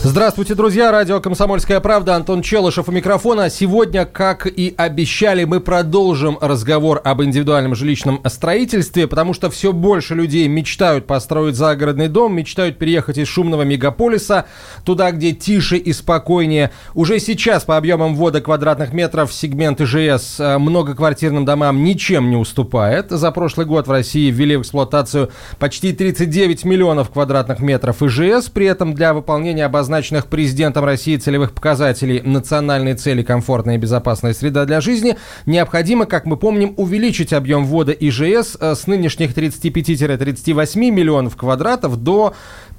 Здравствуйте, друзья. Радио «Комсомольская правда». Антон Челышев у микрофона. Сегодня, как и обещали, мы продолжим разговор об индивидуальном жилищном строительстве, потому что все больше людей мечтают построить загородный дом, мечтают переехать из шумного мегаполиса туда, где тише и спокойнее. Уже сейчас по объемам ввода квадратных метров сегмент ИЖС э, многоквартирным домам ничем не уступает. За прошлый год в России ввели в эксплуатацию почти 39 миллионов квадратных метров ИЖС. При этом для выполнения обозначенных президентом России целевых показателей национальной цели комфортная и безопасная среда для жизни, необходимо, как мы помним, увеличить объем ввода ИЖС э, с нынешних 35-38 миллионов квадратов до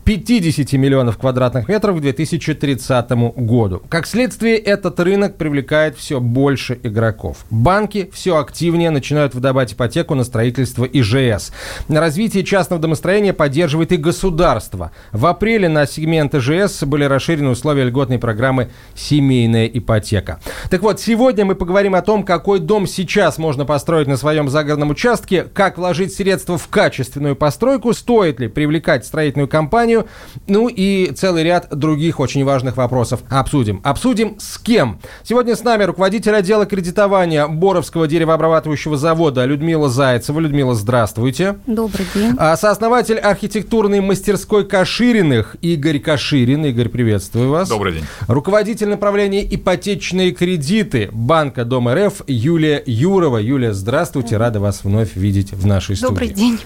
50 миллионов квадратных метров к 2030 году. Как следствие, этот рынок привлекает все больше игроков. Банки все активнее начинают выдавать ипотеку на строительство ИЖС. На развитие частного домостроения поддерживает и государство. В апреле на сегмент ИЖС были расширены условия льготной программы «Семейная ипотека». Так вот, сегодня мы поговорим о том, какой дом сейчас можно построить на своем загородном участке, как вложить средства в качественную постройку, стоит ли привлекать строительную компанию, ну и целый ряд других очень важных вопросов обсудим. Обсудим с кем? Сегодня с нами руководитель отдела кредитования Боровского деревообрабатывающего завода Людмила Зайцева. Людмила, здравствуйте. Добрый день. А сооснователь архитектурной мастерской Кашириных Игорь Каширин. Игорь, приветствую вас. Добрый день. Руководитель направления ипотечные кредиты Банка Дом РФ Юлия Юрова. Юлия, здравствуйте. Рада вас вновь видеть в нашей студии. Добрый день.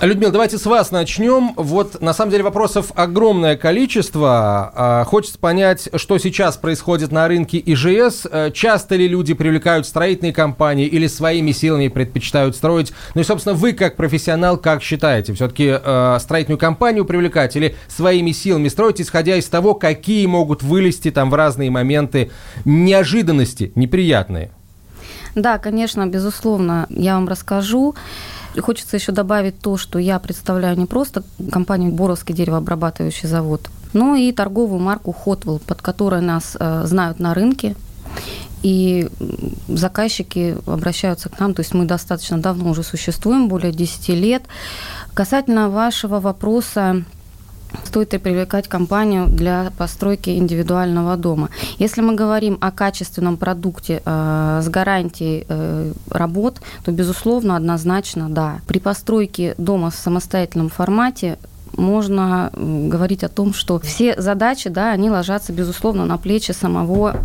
Людмила, давайте с вас начнем. Вот на самом деле вопросов огромное количество. А, Хочется понять, что сейчас происходит на рынке ИЖС. Э, Часто ли люди привлекают строительные компании или своими силами предпочитают строить? Ну и, собственно, вы как профессионал, как считаете? Все-таки э, строительную компанию привлекать или своими силами строить, исходя из того, какие могут вылезти там в разные моменты неожиданности неприятные? Да, конечно, безусловно, я вам расскажу. Хочется еще добавить то, что я представляю не просто компанию Боровский деревообрабатывающий завод, но и торговую марку Hotwell, под которой нас э, знают на рынке. И заказчики обращаются к нам, то есть мы достаточно давно уже существуем, более 10 лет. Касательно вашего вопроса, стоит ли привлекать компанию для постройки индивидуального дома. Если мы говорим о качественном продукте э, с гарантией э, работ, то, безусловно, однозначно да. При постройке дома в самостоятельном формате можно говорить о том, что все задачи, да, они ложатся, безусловно, на плечи самого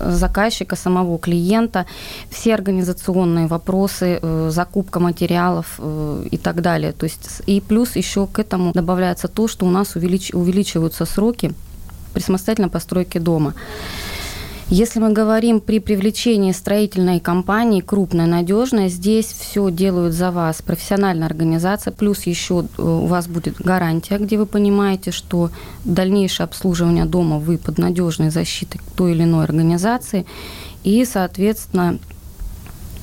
заказчика, самого клиента, все организационные вопросы, э, закупка материалов э, и так далее. То есть, и плюс еще к этому добавляется то, что у нас увелич- увеличиваются сроки при самостоятельной постройке дома. Если мы говорим при привлечении строительной компании, крупной, надежной, здесь все делают за вас профессиональная организация, плюс еще э, у вас будет гарантия, где вы понимаете, что дальнейшее обслуживание дома вы под надежной защитой той или иной организации. И, соответственно,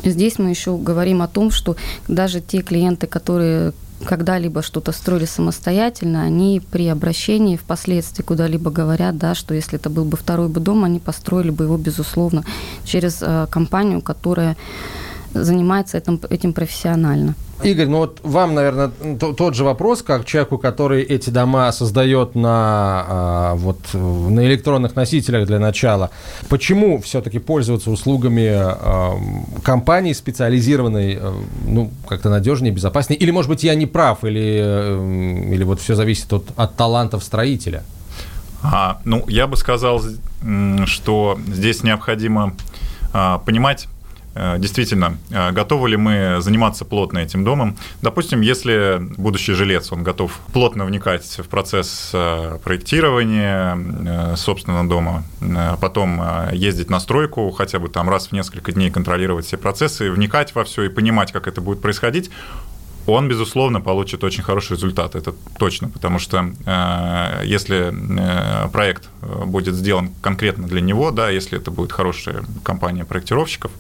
Здесь мы еще говорим о том, что даже те клиенты, которые когда-либо что-то строили самостоятельно, они при обращении впоследствии куда-либо говорят, да, что если это был бы второй бы дом, они построили бы его, безусловно, через э, компанию, которая занимается этим, этим профессионально. Игорь, ну вот вам, наверное, то- тот же вопрос, как человеку, который эти дома создает на, а, вот, на электронных носителях для начала. Почему все-таки пользоваться услугами а, компании специализированной, а, ну, как-то надежнее, безопаснее? Или, может быть, я не прав, или, э, или вот все зависит от, от талантов строителя? А, ну, я бы сказал, что здесь необходимо а, понимать, действительно, э, готовы ли мы заниматься плотно этим домом. Допустим, если будущий жилец, он готов плотно вникать в процесс э, проектирования э, собственного дома, э, потом э, ездить на стройку, хотя бы там раз в несколько дней контролировать все процессы, вникать во все и понимать, как это будет происходить, он, безусловно, получит очень хороший результат, это точно, потому что э, если э, проект э, будет сделан конкретно для него, да, если это будет хорошая компания проектировщиков,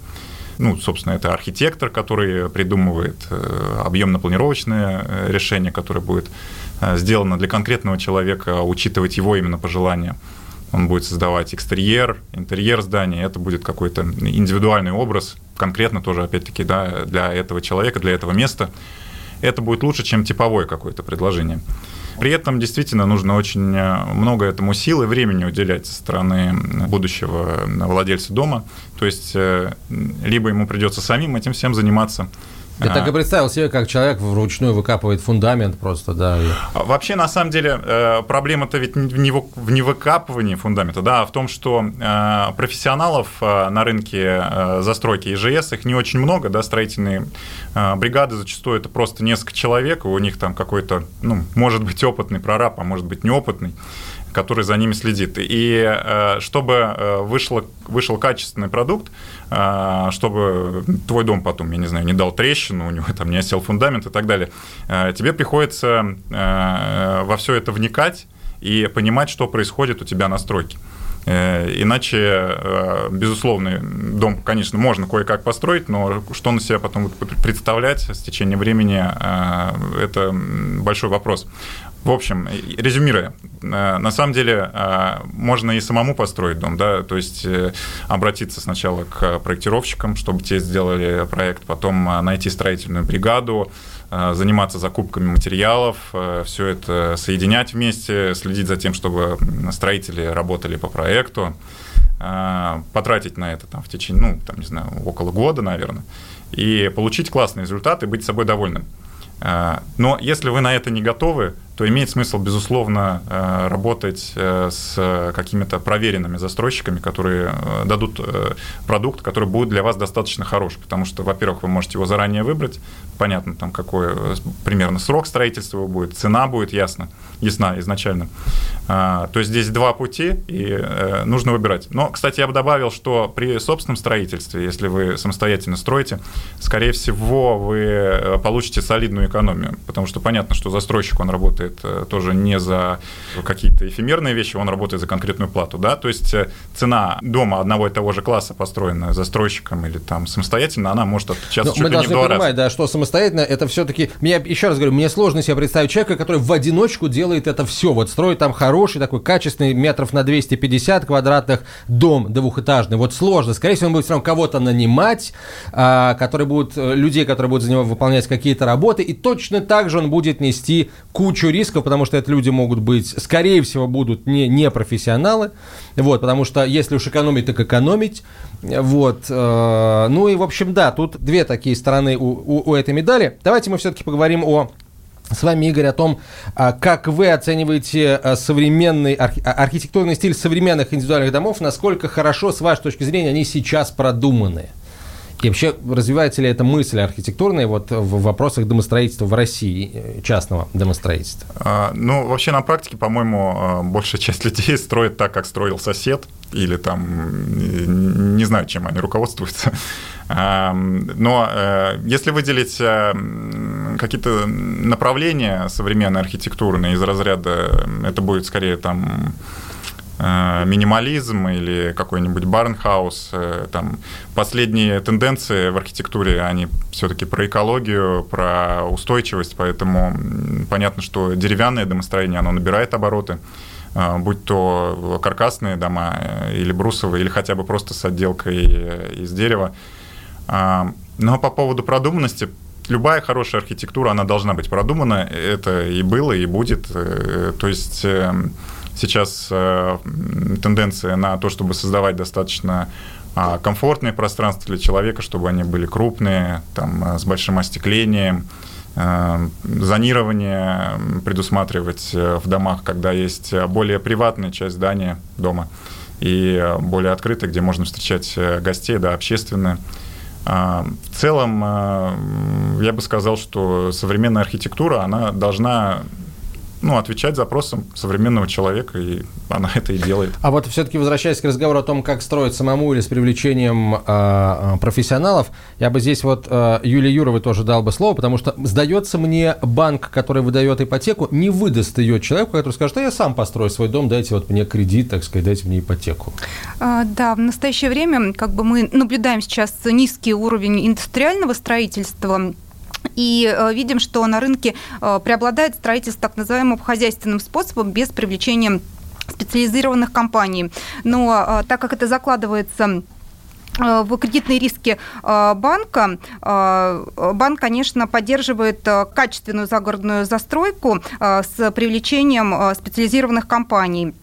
Ну, собственно, это архитектор, который придумывает объемно-планировочное решение, которое будет сделано для конкретного человека, учитывать его именно пожелания. Он будет создавать экстерьер, интерьер здания, это будет какой-то индивидуальный образ, конкретно тоже, опять-таки, да, для этого человека, для этого места. Это будет лучше, чем типовое какое-то предложение. При этом действительно нужно очень э, много этому сил и времени уделять со стороны будущего владельца дома. То есть э, либо ему придется самим этим всем заниматься, я так и представил себе, как человек вручную выкапывает фундамент просто, да. А вообще, на самом деле, э, проблема-то ведь не в невыкапывании фундамента, да, а в том, что э, профессионалов э, на рынке застройки ИЖС, их не очень много, да, строительные бригады зачастую это просто несколько человек, у них там какой-то, ну, может быть, опытный прораб, а может быть, неопытный который за ними следит. И э, чтобы э, вышло, вышел качественный продукт, э, чтобы твой дом потом, я не знаю, не дал трещину, у него там не осел фундамент и так далее, тебе приходится во все это вникать и понимать, что происходит у тебя на стройке. Иначе, безусловно, дом, конечно, можно кое-как построить, но что он себя потом представлять с течением времени, это большой вопрос. В общем, резюмируя, э, на самом деле э, можно и самому построить дом, да, то есть э, обратиться сначала к проектировщикам, чтобы те сделали проект, потом найти строительную бригаду, заниматься закупками материалов, все это соединять вместе, следить за тем, чтобы строители работали по проекту, потратить на это там в течение, ну, там, не знаю, около года, наверное, и получить классный результат и быть собой довольным. Но если вы на это не готовы, то имеет смысл, безусловно, э, работать э, с какими-то проверенными застройщиками, которые э, дадут продукт, который будет для вас достаточно хорош, потому что, во-первых, вы можете его заранее выбрать, понятно, там какой примерно срок строительства будет, цена будет ясна, ясна изначально. А, то есть здесь два пути, и нужно выбирать. Но, кстати, я бы добавил, что при собственном строительстве, если вы самостоятельно строите, скорее всего, вы получите солидную экономию, потому что понятно, что застройщик, он работает работает э, тоже не за какие-то эфемерные вещи, он работает за конкретную плату, да, то есть э, цена дома одного и того же класса, построенная застройщиком или там самостоятельно, она может отличаться чуть мы должны не в понимать, да, что самостоятельно это все-таки, меня еще раз говорю, мне сложно себе представить человека, который в одиночку делает это все, вот строит там хороший такой качественный метров на 250 квадратных дом двухэтажный, вот сложно, скорее всего, он будет все равно кого-то нанимать, а, которые будут, э, людей, которые будут за него выполнять какие-то работы, и точно так же он будет нести кучу рисков, потому что это люди могут быть, скорее всего, будут не, не профессионалы, вот, потому что если уж экономить, так экономить, вот, э, ну и, в общем, да, тут две такие стороны у, у, у этой медали. Давайте мы все-таки поговорим о с вами, Игорь, о том, а, как вы оцениваете а, современный архи- а, архитектурный стиль современных индивидуальных домов, насколько хорошо, с вашей точки зрения, они сейчас продуманы. И вообще, развивается ли эта мысль архитектурная вот в вопросах домостроительства в России, э, частного домостроительства? А, ну, вообще на практике, по-моему, а, большая часть людей строит так, как строил сосед, или там, не знаю, чем они руководствуются. А, но э, если выделить э, какие-то направления современной архитектурные из разряда, это будет скорее там минимализм или какой-нибудь барнхаус. Э, там последние тенденции в архитектуре, они все-таки про экологию, про устойчивость, поэтому понятно, что деревянное домостроение, оно набирает обороты э, будь то каркасные дома или брусовые, или хотя бы просто с отделкой из дерева. Но по поводу продуманности, любая хорошая архитектура, она должна быть продумана, это и было, и будет. То есть эм, сейчас э, тенденция на то, чтобы создавать достаточно а, комфортные пространства для человека, чтобы они были крупные, там, э, с большим остеклением, э, зонирование предусматривать в домах, когда есть более приватная часть здания дома и более открытая, где можно встречать гостей, да, общественная. А, в целом, я бы сказал, что современная архитектура, она должна ну, отвечать запросам современного человека, и она это и делает. А вот все-таки возвращаясь к разговору о том, как строить самому или с привлечением э, профессионалов, я бы здесь вот э, Юлии Юровой тоже дал бы слово, потому что, сдается мне, банк, который выдает ипотеку, не выдаст ее человеку, который скажет, что я сам построю свой дом, дайте вот мне кредит, так сказать, дайте мне ипотеку. А, да, в настоящее время как бы мы наблюдаем сейчас низкий уровень индустриального строительства, и э, видим, что на рынке э, преобладает строительство так называемым хозяйственным способом без привлечения специализированных компаний. Но э, так как это закладывается в кредитные риски банка, банк, конечно, поддерживает качественную загородную застройку с привлечением специализированных компаний.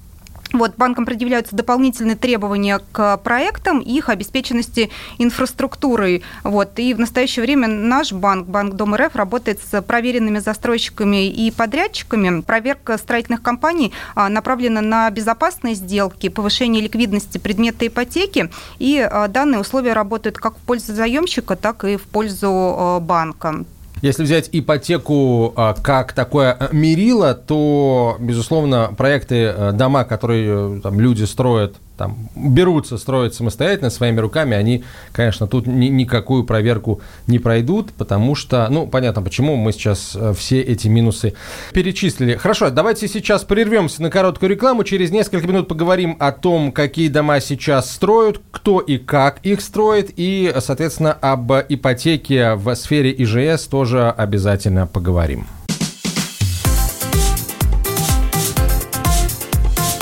Вот, банкам предъявляются дополнительные требования к проектам и их обеспеченности инфраструктурой. Вот, и в настоящее время наш банк, Банк Дом РФ, работает с проверенными застройщиками и подрядчиками. Проверка строительных компаний а, направлена на безопасные сделки, повышение ликвидности предмета ипотеки, и а, данные условия работают как в пользу заемщика, так и в пользу а, банка. Если взять ипотеку а, как такое э, мерило, то, безусловно, проекты, э, дома, которые э, там, люди строят там, берутся строить самостоятельно, своими руками, они, конечно, тут ни, никакую проверку не пройдут, потому что, ну, понятно, почему мы сейчас э, все эти минусы перечислили. Хорошо, давайте сейчас прервемся на короткую рекламу, через несколько минут поговорим о том, какие дома сейчас строят, кто и как их строит, и, соответственно, об ипотеке в сфере ИЖС тоже обязательно поговорим.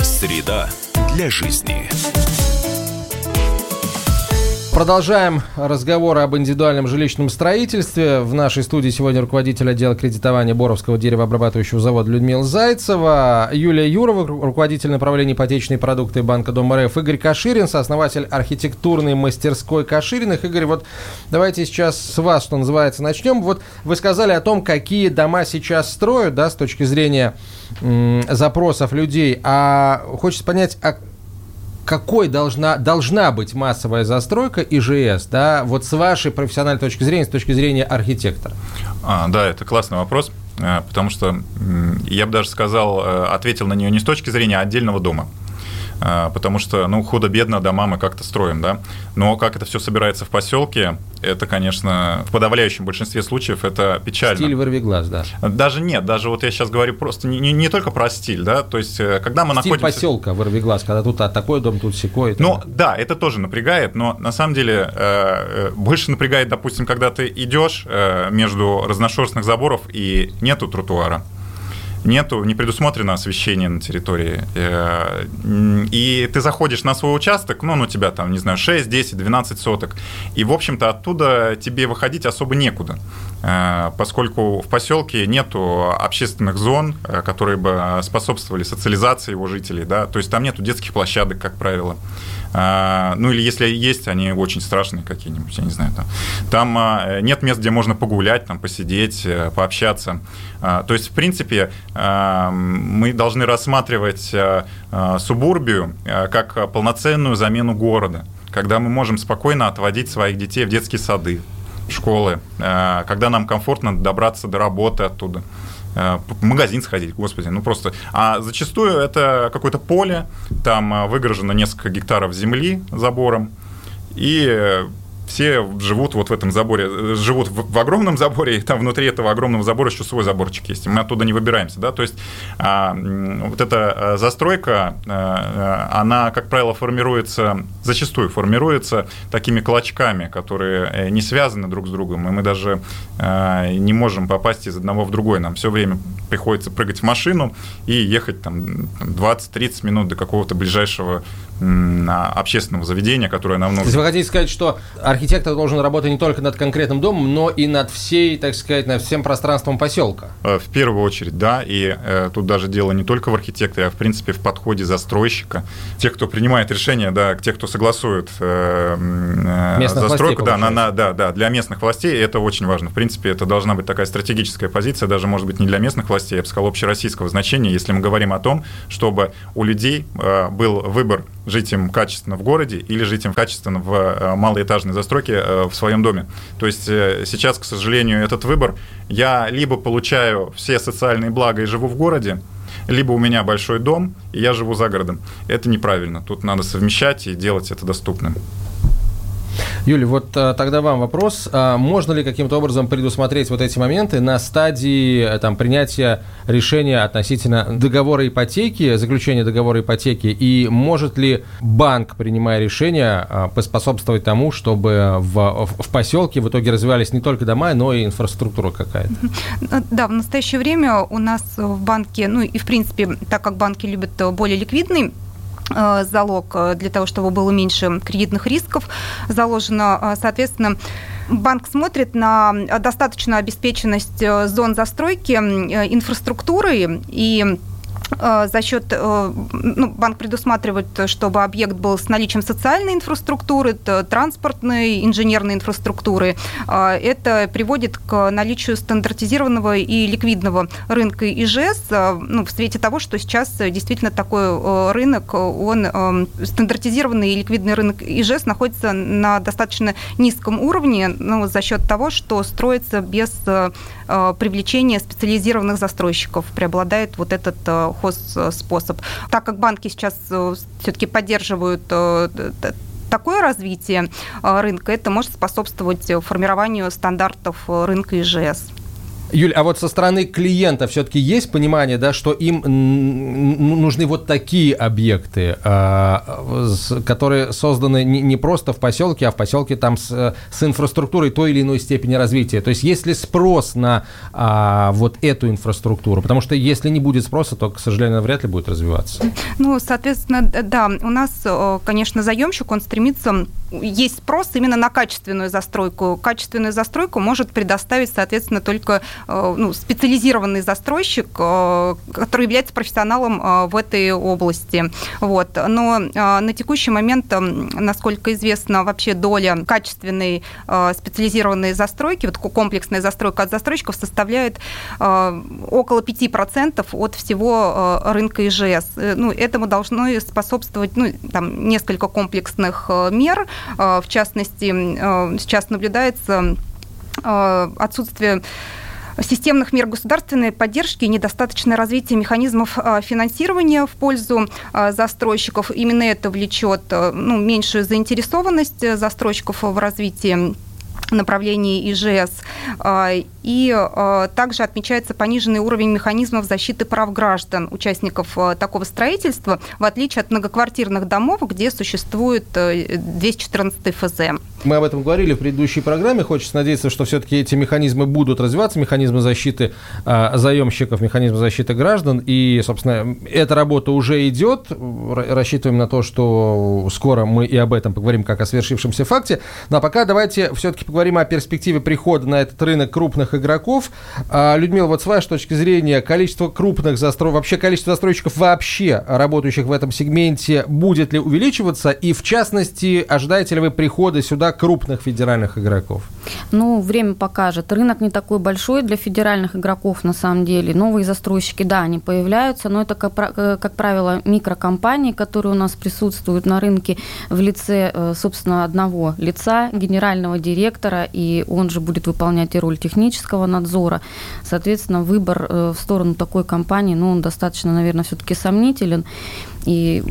Среда для жизни. Продолжаем разговор об индивидуальном жилищном строительстве. В нашей студии сегодня руководитель отдела кредитования Боровского деревообрабатывающего завода Людмила Зайцева, Юлия Юрова, руководитель направления ипотечные продукты Банка Дом РФ, Игорь Каширин, сооснователь архитектурной мастерской Кашириных. Игорь, вот давайте сейчас с вас, что называется, начнем. Вот вы сказали о том, какие дома сейчас строят, да, с точки зрения запросов людей. А хочется понять, а какой должна, должна быть массовая застройка ИЖС, да, вот с вашей профессиональной точки зрения, с точки зрения архитектора? А, да, это классный вопрос, э, потому что я бы даже сказал, э, ответил на нее не с точки зрения отдельного дома. А, потому что, ну, худо-бедно дома мы как-то строим, да. Но как это все собирается в поселке, это, конечно, в подавляющем большинстве случаев это печально. Стиль вырви глаз, да. Даже нет, даже вот я сейчас говорю просто не, не, не только про стиль, да, то есть э, когда мы стиль находимся... поселка вырви глаз, когда тут а, такой дом, тут секой. Ну, да, это тоже напрягает, но на самом деле э, э, больше напрягает, допустим, когда ты идешь э, между разношерстных заборов и нету тротуара нету, не предусмотрено освещение на территории. Э, и ты заходишь на свой участок, ну, он у тебя там, не знаю, 6, 10, 12 соток, и, в общем-то, оттуда тебе выходить особо некуда, э, поскольку в поселке нету общественных зон, э, которые бы способствовали социализации его жителей, да, то есть там нету детских площадок, как правило. А, ну или если есть, они очень страшные какие-нибудь, я не знаю. Там, там а, нет мест, где можно погулять, там, посидеть, э, пообщаться. А, то есть, в принципе, мы должны рассматривать субурбию как полноценную замену города, когда мы можем спокойно отводить своих детей в детские сады, школы, когда нам комфортно добраться до работы оттуда. Э, в магазин сходить, господи, ну просто. А зачастую это какое-то поле, там э, выгорожено несколько гектаров земли забором, и все живут вот в этом заборе, э, живут в, в огромном заборе, и там внутри этого огромного забора еще свой заборчик есть. Мы оттуда не выбираемся, да, то есть а, вот эта застройка, а, она, как правило, формируется, зачастую формируется такими клочками, которые не связаны друг с другом, и мы даже а, не можем попасть из одного в другой. Нам все время приходится прыгать в машину и ехать там 20-30 минут до какого-то ближайшего общественного заведения, которое нам нужно. То есть вы хотите сказать, что архитектор должен работать не только над конкретным домом, но и над всей, так сказать, над всем пространством поселка? Э, в первую очередь, да. И э, тут даже дело не только в архитекторе, а в принципе в подходе застройщика. Тех, кто принимает решения, да, тех, кто согласует э, э, застройку, властей, да, на, на, да, да, для местных властей это очень важно. В принципе, это должна быть такая стратегическая позиция, даже, может быть, не для местных властей, я бы сказал, общероссийского значения, если мы говорим о том, чтобы у людей э, был выбор жить им качественно в городе или жить им качественно в э, малоэтажной застройки э, в своем доме. То есть э, сейчас, к сожалению, этот выбор, я либо получаю все социальные блага и живу в городе, либо у меня большой дом, и я живу за городом. Это неправильно. Тут надо совмещать и делать это доступным. Юля, вот а, тогда вам вопрос. А, можно ли каким-то образом предусмотреть вот эти моменты на стадии э, там, принятия решения относительно договора ипотеки, заключения договора ипотеки? И может ли банк, принимая решение, а, поспособствовать тому, чтобы в, в поселке в итоге развивались не только дома, но и инфраструктура какая-то? Да, в настоящее время у нас в банке, ну и в принципе, так как банки любят более ликвидный Э, залог э, для того, чтобы было меньше кредитных рисков заложено. Э, соответственно, банк смотрит на достаточную обеспеченность зон застройки инфраструктурой и Э, за счет, э, ну, банк предусматривает, чтобы объект был с наличием социальной инфраструктуры, транспортной, инженерной инфраструктуры. Э, это приводит к наличию стандартизированного и ликвидного рынка ИЖС, ну, в свете того, что сейчас действительно такой рынок, он стандартизированный и ликвидный рынок ИЖС находится на достаточно низком уровне, ну, за счет того, что строится без привлечения специализированных застройщиков. Преобладает вот этот хозспособ. Так как банки сейчас э, все-таки поддерживают э, такое развитие э, рынка, это может способствовать формированию стандартов рынка ИЖС. Юль, а вот со стороны клиента все-таки есть понимание, да, что им нужны вот такие объекты, а, которые созданы не просто в поселке, а в поселке там с, с инфраструктурой той или иной степени развития. То есть есть ли спрос на а, вот эту инфраструктуру? Потому что если не будет спроса, то, к сожалению, вряд ли будет развиваться. Ну, соответственно, да, у нас, конечно, заемщик, он стремится есть спрос именно на качественную застройку. Качественную застройку может предоставить, соответственно, только э, ну, специализированный застройщик, э, который является профессионалом э, в этой области. Вот. Но на текущий момент, насколько известно, вообще доля качественной специализированной застройки, вот комплексная застройка от застройщиков составляет около 5% от всего рынка ИЖС. Ну, этому должно способствовать ну, там, несколько комплексных мер, в частности, э, сейчас наблюдается э, отсутствие системных мер государственной поддержки и недостаточное развитие механизмов финансирования в пользу застройщиков. Именно это влечет ну, меньшую заинтересованность застройщиков в развитии направлении ИЖС. А, и а, также отмечается пониженный уровень механизмов защиты прав граждан, участников а, такого строительства, в отличие от многоквартирных домов, где существует 214 э, ФЗ. Мы об этом говорили в предыдущей программе. Хочется надеяться, что все-таки эти механизмы будут развиваться, механизмы защиты заемщиков, механизмы защиты граждан. И, собственно, эта работа уже идет. Рассчитываем на то, что скоро мы и об этом поговорим, как о свершившемся факте. Но пока давайте все-таки поговорим говорим о перспективе прихода на этот рынок крупных игроков. А, Людмила, вот с вашей точки зрения, количество крупных застройщиков, вообще количество застройщиков вообще работающих в этом сегменте будет ли увеличиваться? И в частности, ожидаете ли вы прихода сюда крупных федеральных игроков? Ну, время покажет. Рынок не такой большой для федеральных игроков на самом деле. Новые застройщики, да, они появляются, но это, как, э, как правило, микрокомпании, которые у нас присутствуют на рынке в лице, э, собственно, одного лица, генерального директора, директора, и он же будет выполнять и роль технического надзора. Соответственно, выбор э, в сторону такой компании, ну, он достаточно, наверное, все-таки сомнителен. И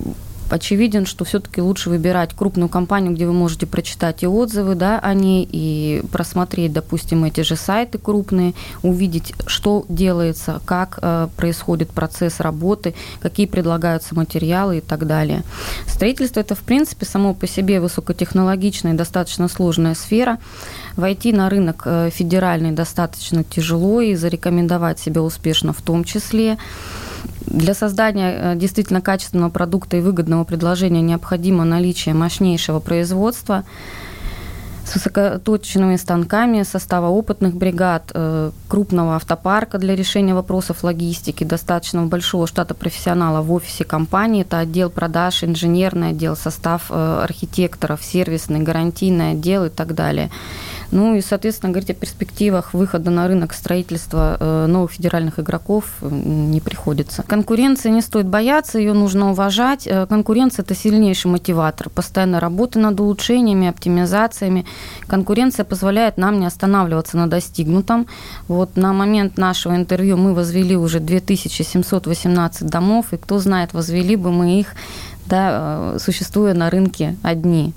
очевиден, что все-таки лучше выбирать крупную компанию, где вы можете прочитать и отзывы да, о ней, и просмотреть, допустим, эти же сайты крупные, увидеть, что делается, как э, происходит процесс работы, какие предлагаются материалы и так далее. Строительство – это, в принципе, само по себе высокотехнологичная и достаточно сложная сфера. Войти на рынок э, федеральный достаточно тяжело и зарекомендовать себя успешно в том числе. Для создания э, действительно качественного продукта и выгодного предложения необходимо наличие мощнейшего производства с высокоточными станками, состава опытных бригад, э, крупного автопарка для решения вопросов логистики, достаточно большого штата профессионалов в офисе компании. Это отдел продаж, инженерный отдел, состав э, архитекторов, сервисный, гарантийный отдел и так далее. Ну и, соответственно, говорить о перспективах выхода на рынок строительства э, новых федеральных игроков не приходится. Конкуренции не стоит бояться, ее нужно уважать. Конкуренция – это сильнейший мотиватор. Постоянно работа над улучшениями, оптимизациями. Конкуренция позволяет нам не останавливаться на достигнутом. Вот на момент нашего интервью мы возвели уже 2718 домов, и кто знает, возвели бы мы их, да, э, существуя на рынке одни.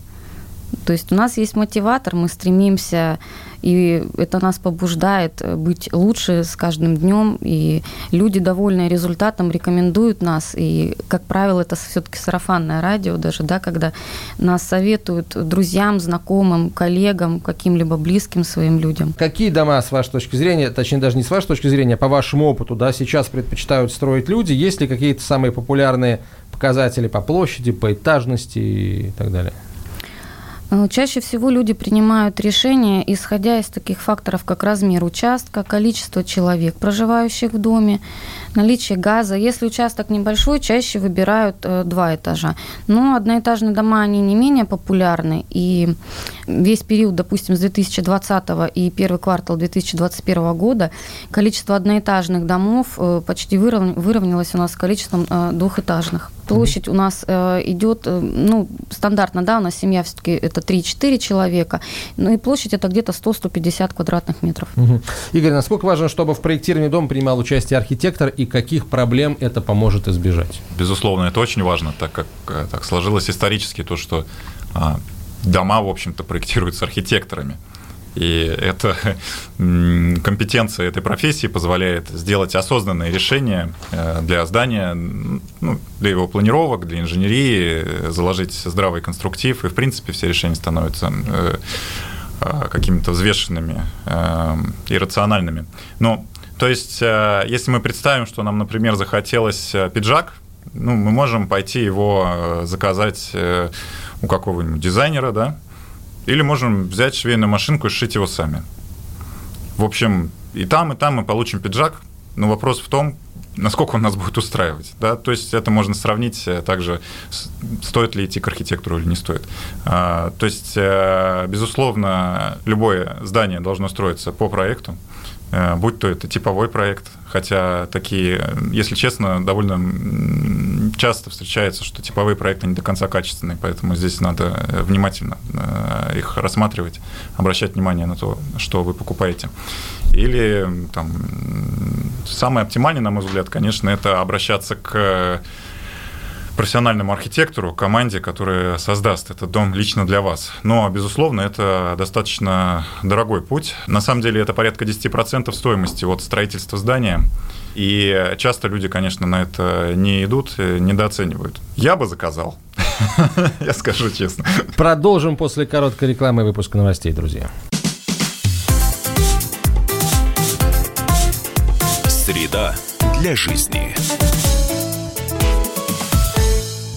То есть у нас есть мотиватор, мы стремимся, и это нас побуждает быть лучше с каждым днем, и люди, довольные результатом, рекомендуют нас, и, как правило, это все-таки сарафанное радио даже, да, когда нас советуют друзьям, знакомым, коллегам, каким-либо близким своим людям. Какие дома, с вашей точки зрения, точнее, даже не с вашей точки зрения, а по вашему опыту, да, сейчас предпочитают строить люди? Есть ли какие-то самые популярные показатели по площади, по этажности и так далее? Э, чаще всего люди принимают решения, исходя из таких факторов, как размер участка, количество человек, проживающих в доме, наличие газа. Если участок небольшой, чаще выбирают э, два этажа. Но одноэтажные дома, они не менее популярны. И весь период, допустим, с 2020 и первый квартал 2021 года количество одноэтажных домов э, почти выровнялось у нас с количеством двухэтажных. Площадь у нас идет, ну, стандартно, да, у нас семья все-таки это 3-4 человека. Ну и площадь это где-то 100-150 квадратных метров. Угу. Игорь, насколько важно, чтобы в проектировании дома принимал участие архитектор и каких проблем это поможет избежать? Безусловно, это очень важно, так как э, так сложилось исторически то, что а, дома, в общем-то, проектируются архитекторами. И эта компетенция этой профессии позволяет сделать осознанные решения э, для здания, ну, для его планировок, для инженерии, заложить здравый конструктив, и, в принципе, все решения становятся э, э, какими-то взвешенными и рациональными. Но, то есть, если мы представим, что нам, например, захотелось пиджак, ну, мы можем пойти его заказать у какого-нибудь дизайнера, да, или можем взять швейную машинку и сшить его сами. В общем, и там, и там мы получим пиджак, но вопрос в том, насколько он нас будет устраивать. Да? То есть это можно сравнить э, также, стоит ли идти к архитектору или не стоит. А, то есть, э, безусловно, любое здание должно строиться по проекту, будь то это типовой проект, хотя такие, если честно, довольно часто встречается, что типовые проекты не до конца качественные, поэтому здесь надо э, внимательно э, их рассматривать, обращать внимание на то, что вы покупаете. Или там, самое оптимальное, на мой взгляд, конечно, это обращаться к профессиональному архитектору, команде, которая создаст этот дом лично для вас. Но, безусловно, это достаточно дорогой путь. На самом деле это порядка 10% стоимости от строительства здания. И часто люди, конечно, на это не идут, недооценивают. Я бы заказал. Я скажу честно. Продолжим после короткой рекламы выпуска новостей, друзья. Среда для жизни.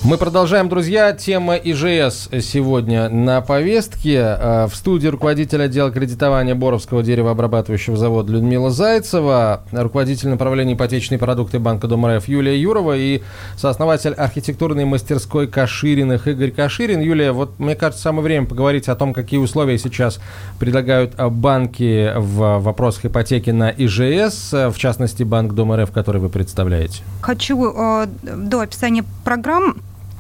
Мы продолжаем, друзья. Тема ИЖС сегодня на повестке. Э, в студии руководитель отдела кредитования Боровского деревообрабатывающего завода Людмила Зайцева, руководитель направления ипотечные продукты Банка Дом РФ Юлия Юрова и сооснователь архитектурной мастерской Кашириных Игорь Каширин. Юлия, вот мне кажется, самое время поговорить о том, какие условия сейчас предлагают банки в вопросах ипотеки на ИЖС, в частности, Банк Дом РФ, который вы представляете. Хочу э, до описания программ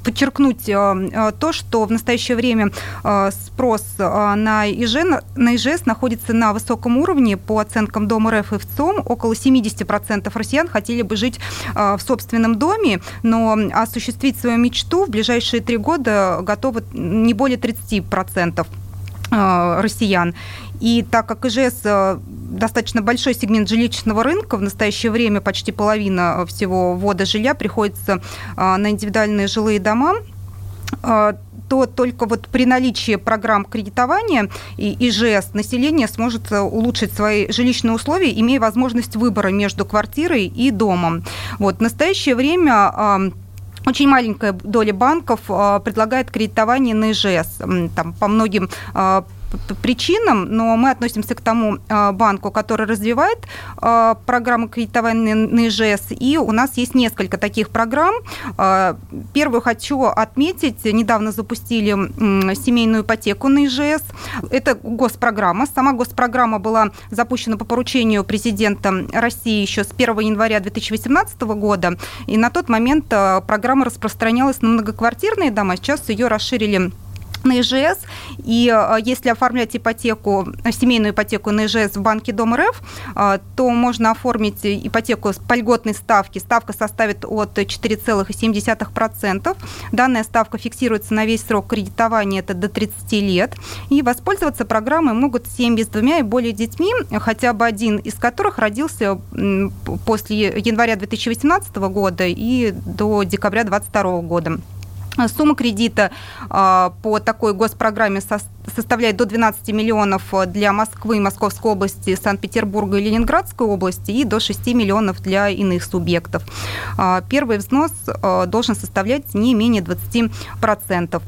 подчеркнуть э, э, то, что в настоящее время э, спрос на ИЖ, на ИЖС находится на высоком уровне. По оценкам Дома РФ и ВЦОМ около 70% россиян хотели бы жить в собственном доме, но осуществить свою мечту в ближайшие три года готовы не более 30% россиян. И так как ИЖС достаточно большой сегмент жилищного рынка. В настоящее время почти половина всего ввода жилья приходится а, на индивидуальные жилые дома а, то только вот при наличии программ кредитования и ИЖС население сможет э, улучшить свои жилищные условия, имея возможность выбора между квартирой и домом. Вот. В настоящее время очень маленькая доля банков предлагает кредитование на ИЖС. Там, по многим причинам, но мы относимся к тому банку, который развивает программу кредитования на и у нас есть несколько таких программ. Первую хочу отметить, недавно запустили семейную ипотеку на ИЖС. Это госпрограмма. Сама госпрограмма была запущена по поручению президента России еще с 1 января 2018 года, и на тот момент программа распространялась на многоквартирные дома, сейчас ее расширили на ИЖС. И э, если оформлять ипотеку, семейную ипотеку на ИЖС в банке Дом РФ, э, то можно оформить ипотеку по льготной ставке. Ставка составит от 4,7%. Данная ставка фиксируется на весь срок кредитования, это до 30 лет. И воспользоваться программой могут семьи с двумя и более детьми, хотя бы один из которых родился после января 2018 года и до декабря 2022 года. Сумма кредита а, по такой госпрограмме составляет до 12 миллионов для Москвы, Московской области, Санкт-Петербурга и Ленинградской области и до 6 миллионов для иных субъектов. А, первый взнос а, должен составлять не менее 20%.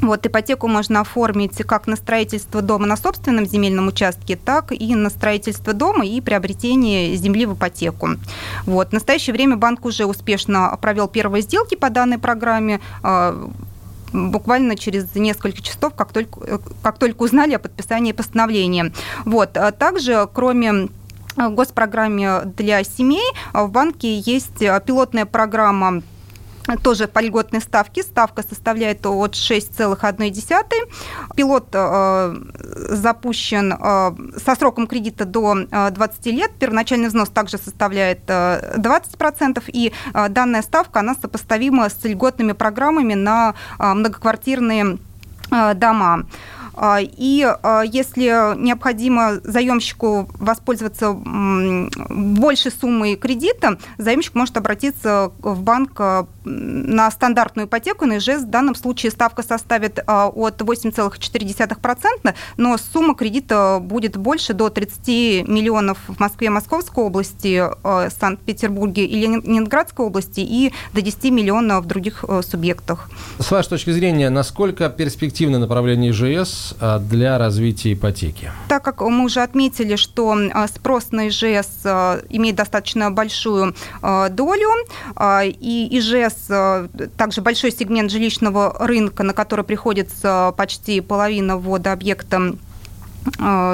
Вот, ипотеку можно оформить как на строительство дома на собственном земельном участке, так и на строительство дома и приобретение земли в ипотеку. Вот. В настоящее время банк уже успешно провел первые сделки по данной программе а, буквально через несколько часов, как только, как только узнали о подписании постановления. Вот. А также, кроме госпрограмме для семей, в банке есть пилотная программа тоже по льготной ставке. Ставка составляет от 6,1. Пилот э, запущен э, со сроком кредита до 20 э, лет. Первоначальный взнос также составляет 20%. И данная ставка, она сопоставима с льготными программами на многоквартирные дома. А, и а, если необходимо заемщику воспользоваться большей суммой кредита, заемщик может обратиться в банк а, на стандартную ипотеку на ИЖС. В данном случае ставка составит от 8,4%, но сумма кредита будет больше до 30 миллионов в Москве, Московской области, Санкт-Петербурге и Ленинградской области и до 10 миллионов в других субъектах. С вашей точки зрения, насколько перспективное направление ИЖС а, для развития ипотеки? Так как мы уже отметили, что а, спрос на ИЖС а, имеет достаточно большую долю, и ИЖС также большой сегмент жилищного рынка, на который приходится почти половина ввода объекта Э,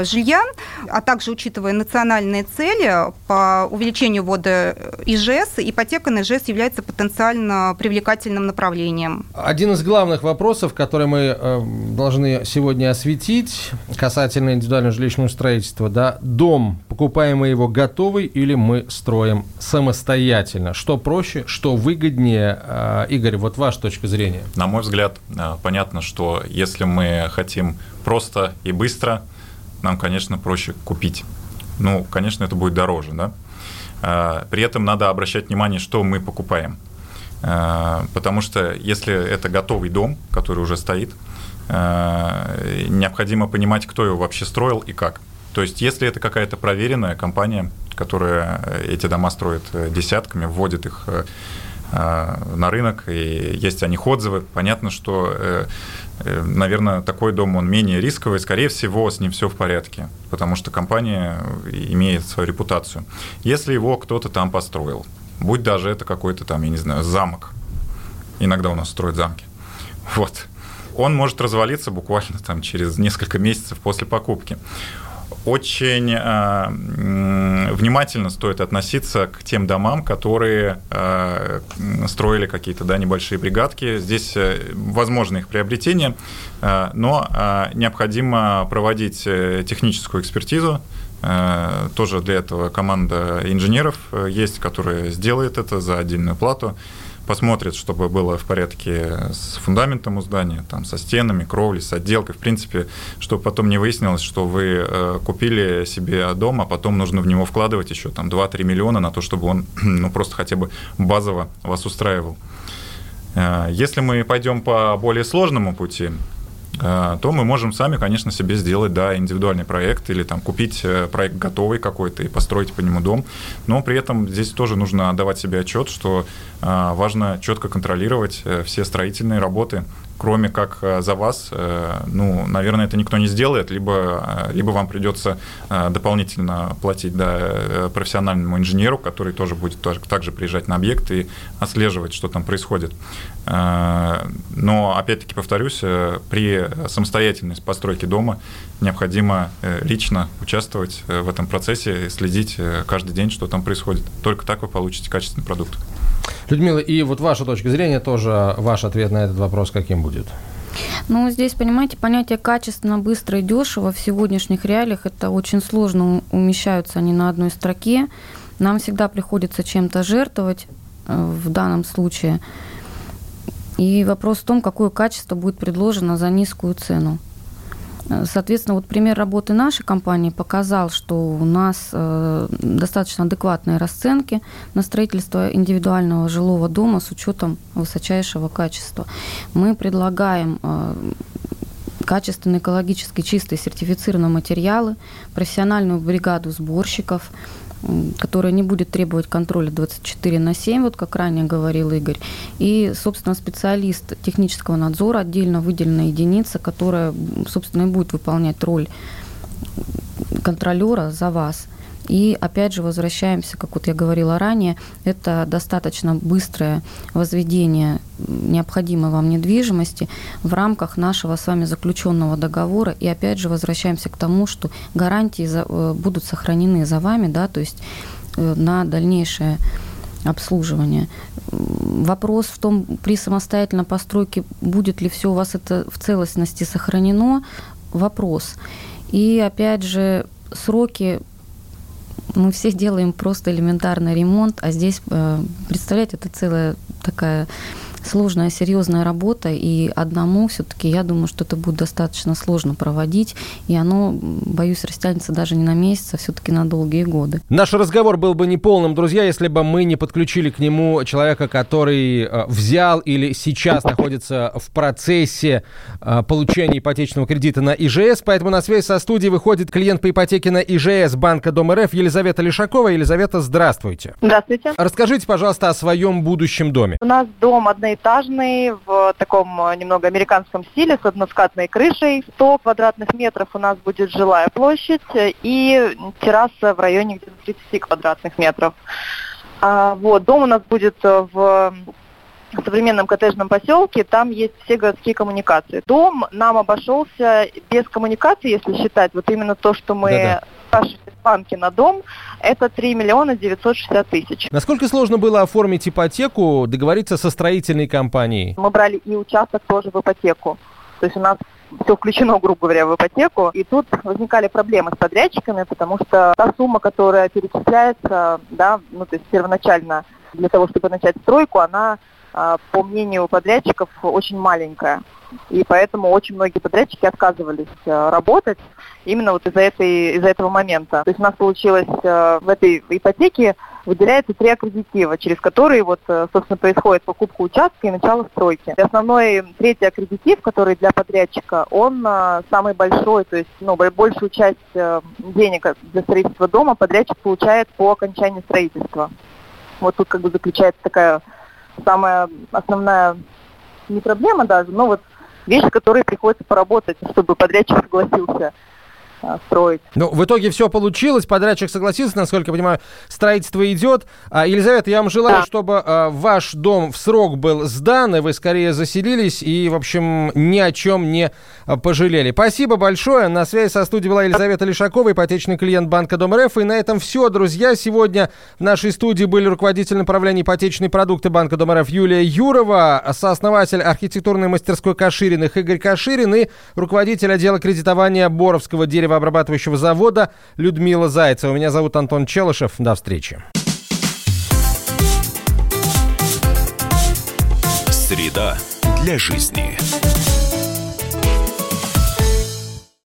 жилья, а также учитывая национальные цели по увеличению ввода ИЖС, ипотека на ИЖС является потенциально привлекательным направлением. Один из главных вопросов, который мы э, должны сегодня осветить касательно индивидуального жилищного строительства, да, дом, покупаем мы его готовый или мы строим самостоятельно? Что проще, что выгоднее? Э, Игорь, вот ваша точка зрения. На мой взгляд, понятно, что если мы хотим просто и быстро нам, конечно, проще купить. Ну, конечно, это будет дороже, да. А, при этом надо обращать внимание, что мы покупаем. А, потому что если это готовый дом, который уже стоит, а, необходимо понимать, кто его вообще строил и как. То есть, если это какая-то проверенная компания, которая эти дома строит десятками, вводит их на рынок, и есть о них отзывы, понятно, что э, Э, наверное, такой дом, он менее рисковый, скорее всего, с ним все в порядке, потому что компания имеет свою репутацию. Если его кто-то там построил, будь даже это какой-то там, я не знаю, замок, иногда у нас строят замки, вот, он может развалиться буквально там через несколько месяцев после покупки очень э, внимательно стоит относиться к тем домам, которые э, строили какие-то да, небольшие бригадки. Здесь э, возможно их приобретение, э, но э, необходимо проводить э, техническую экспертизу. Э, тоже для этого команда инженеров э, есть, которая сделает это за отдельную плату посмотрит, чтобы было в порядке с фундаментом у здания, там, со стенами, кровлей, с отделкой, в принципе, чтобы потом не выяснилось, что вы э, купили себе дом, а потом нужно в него вкладывать еще там 2-3 миллиона на то, чтобы он ну, просто хотя бы базово вас устраивал. Э, если мы пойдем по более сложному пути, то мы можем сами, конечно, себе сделать, да, индивидуальный проект или там купить э, проект готовый какой-то и построить по нему дом. Но при этом здесь тоже нужно давать себе отчет, что э, важно четко контролировать все строительные работы, кроме как э, за вас, э, ну, наверное, это никто не сделает, либо, либо вам придется дополнительно платить да, профессиональному инженеру, который тоже будет также приезжать на объект и отслеживать, что там происходит. Но, опять-таки, повторюсь, при самостоятельной постройке дома необходимо лично участвовать в этом процессе и следить каждый день, что там происходит. Только так вы получите качественный продукт. Людмила, и вот ваша точка зрения, тоже ваш ответ на этот вопрос каким будет? Ну, здесь, понимаете, понятие качественно, быстро и дешево в сегодняшних реалиях это очень сложно умещаются они на одной строке. Нам всегда приходится чем-то жертвовать э, в данном случае. И вопрос в том, какое качество будет предложено за низкую цену. Соответственно, вот пример работы нашей компании показал, что у нас э, достаточно адекватные расценки на строительство индивидуального жилого дома с учетом высочайшего качества. Мы предлагаем э, качественные, экологически чистые сертифицированные материалы, профессиональную бригаду сборщиков, которая не будет требовать контроля 24 на 7, вот как ранее говорил Игорь. И, собственно, специалист технического надзора, отдельно выделенная единица, которая, собственно, и будет выполнять роль контролера за вас. И опять же возвращаемся, как вот я говорила ранее, это достаточно быстрое возведение необходимой вам недвижимости в рамках нашего с вами заключенного договора. И опять же возвращаемся к тому, что гарантии за, э, будут сохранены за вами, да, то есть э, на дальнейшее обслуживание. Вопрос в том, при самостоятельной постройке будет ли все у вас это в целостности сохранено, вопрос. И опять же, сроки мы все делаем просто элементарный ремонт, а здесь, э, представляете, это целая такая сложная, серьезная работа, и одному все-таки я думаю, что это будет достаточно сложно проводить, и оно, боюсь, растянется даже не на месяц, а все-таки на долгие годы. Наш разговор был бы неполным, друзья, если бы мы не подключили к нему человека, который э, взял или сейчас находится в процессе э, получения ипотечного кредита на ИЖС, поэтому на связь со студией выходит клиент по ипотеке на ИЖС Банка Дом РФ Елизавета Лишакова. Елизавета, здравствуйте. Здравствуйте. Расскажите, пожалуйста, о своем будущем доме. У нас дом одной одноэтажный в таком э, немного американском стиле с односкатной крышей. 100 квадратных метров у нас будет жилая площадь и терраса в районе где-то 30 квадратных метров. А, вот, дом у нас будет э, в современном коттеджном поселке, там есть все городские коммуникации. Дом нам обошелся без коммуникаций, если считать, вот именно то, что мы банки на дом, это 3 миллиона 960 тысяч. Насколько сложно было оформить ипотеку, договориться со строительной компанией? Мы брали и участок тоже в ипотеку. То есть у нас все включено, грубо говоря, в ипотеку. И тут возникали проблемы с подрядчиками, потому что та сумма, которая перечисляется, да, ну то есть первоначально для того, чтобы начать стройку, она а, по мнению подрядчиков, очень маленькая. И поэтому очень многие подрядчики отказывались а, работать именно вот из-за этой, из-за этого момента. То есть у нас получилось а, в этой ипотеке выделяется три аккредитива, через которые вот, собственно, происходит покупка участка и начало стройки. И основной третий аккредитив, который для подрядчика, он самый большой, то есть ну, большую часть денег для строительства дома подрядчик получает по окончании строительства. Вот тут как бы заключается такая самая основная не проблема даже, но вот вещь, с которой приходится поработать, чтобы подрядчик согласился строить. Ну, в итоге все получилось, подрядчик согласился, насколько я понимаю, строительство идет. А, Елизавета, я вам желаю, да. чтобы а, ваш дом в срок был сдан, и вы скорее заселились и, в общем, ни о чем не а, пожалели. Спасибо большое. На связи со студией была Елизавета Лишакова, ипотечный клиент Банка Дом РФ. И на этом все, друзья. Сегодня в нашей студии были руководитель направления ипотечные продукты Банка Дом РФ Юлия Юрова, сооснователь архитектурной мастерской Кашириных Игорь Каширин и руководитель отдела кредитования Боровского дерева деревообрабатывающего завода Людмила Зайцева. Меня зовут Антон Челышев. До встречи. Среда для жизни.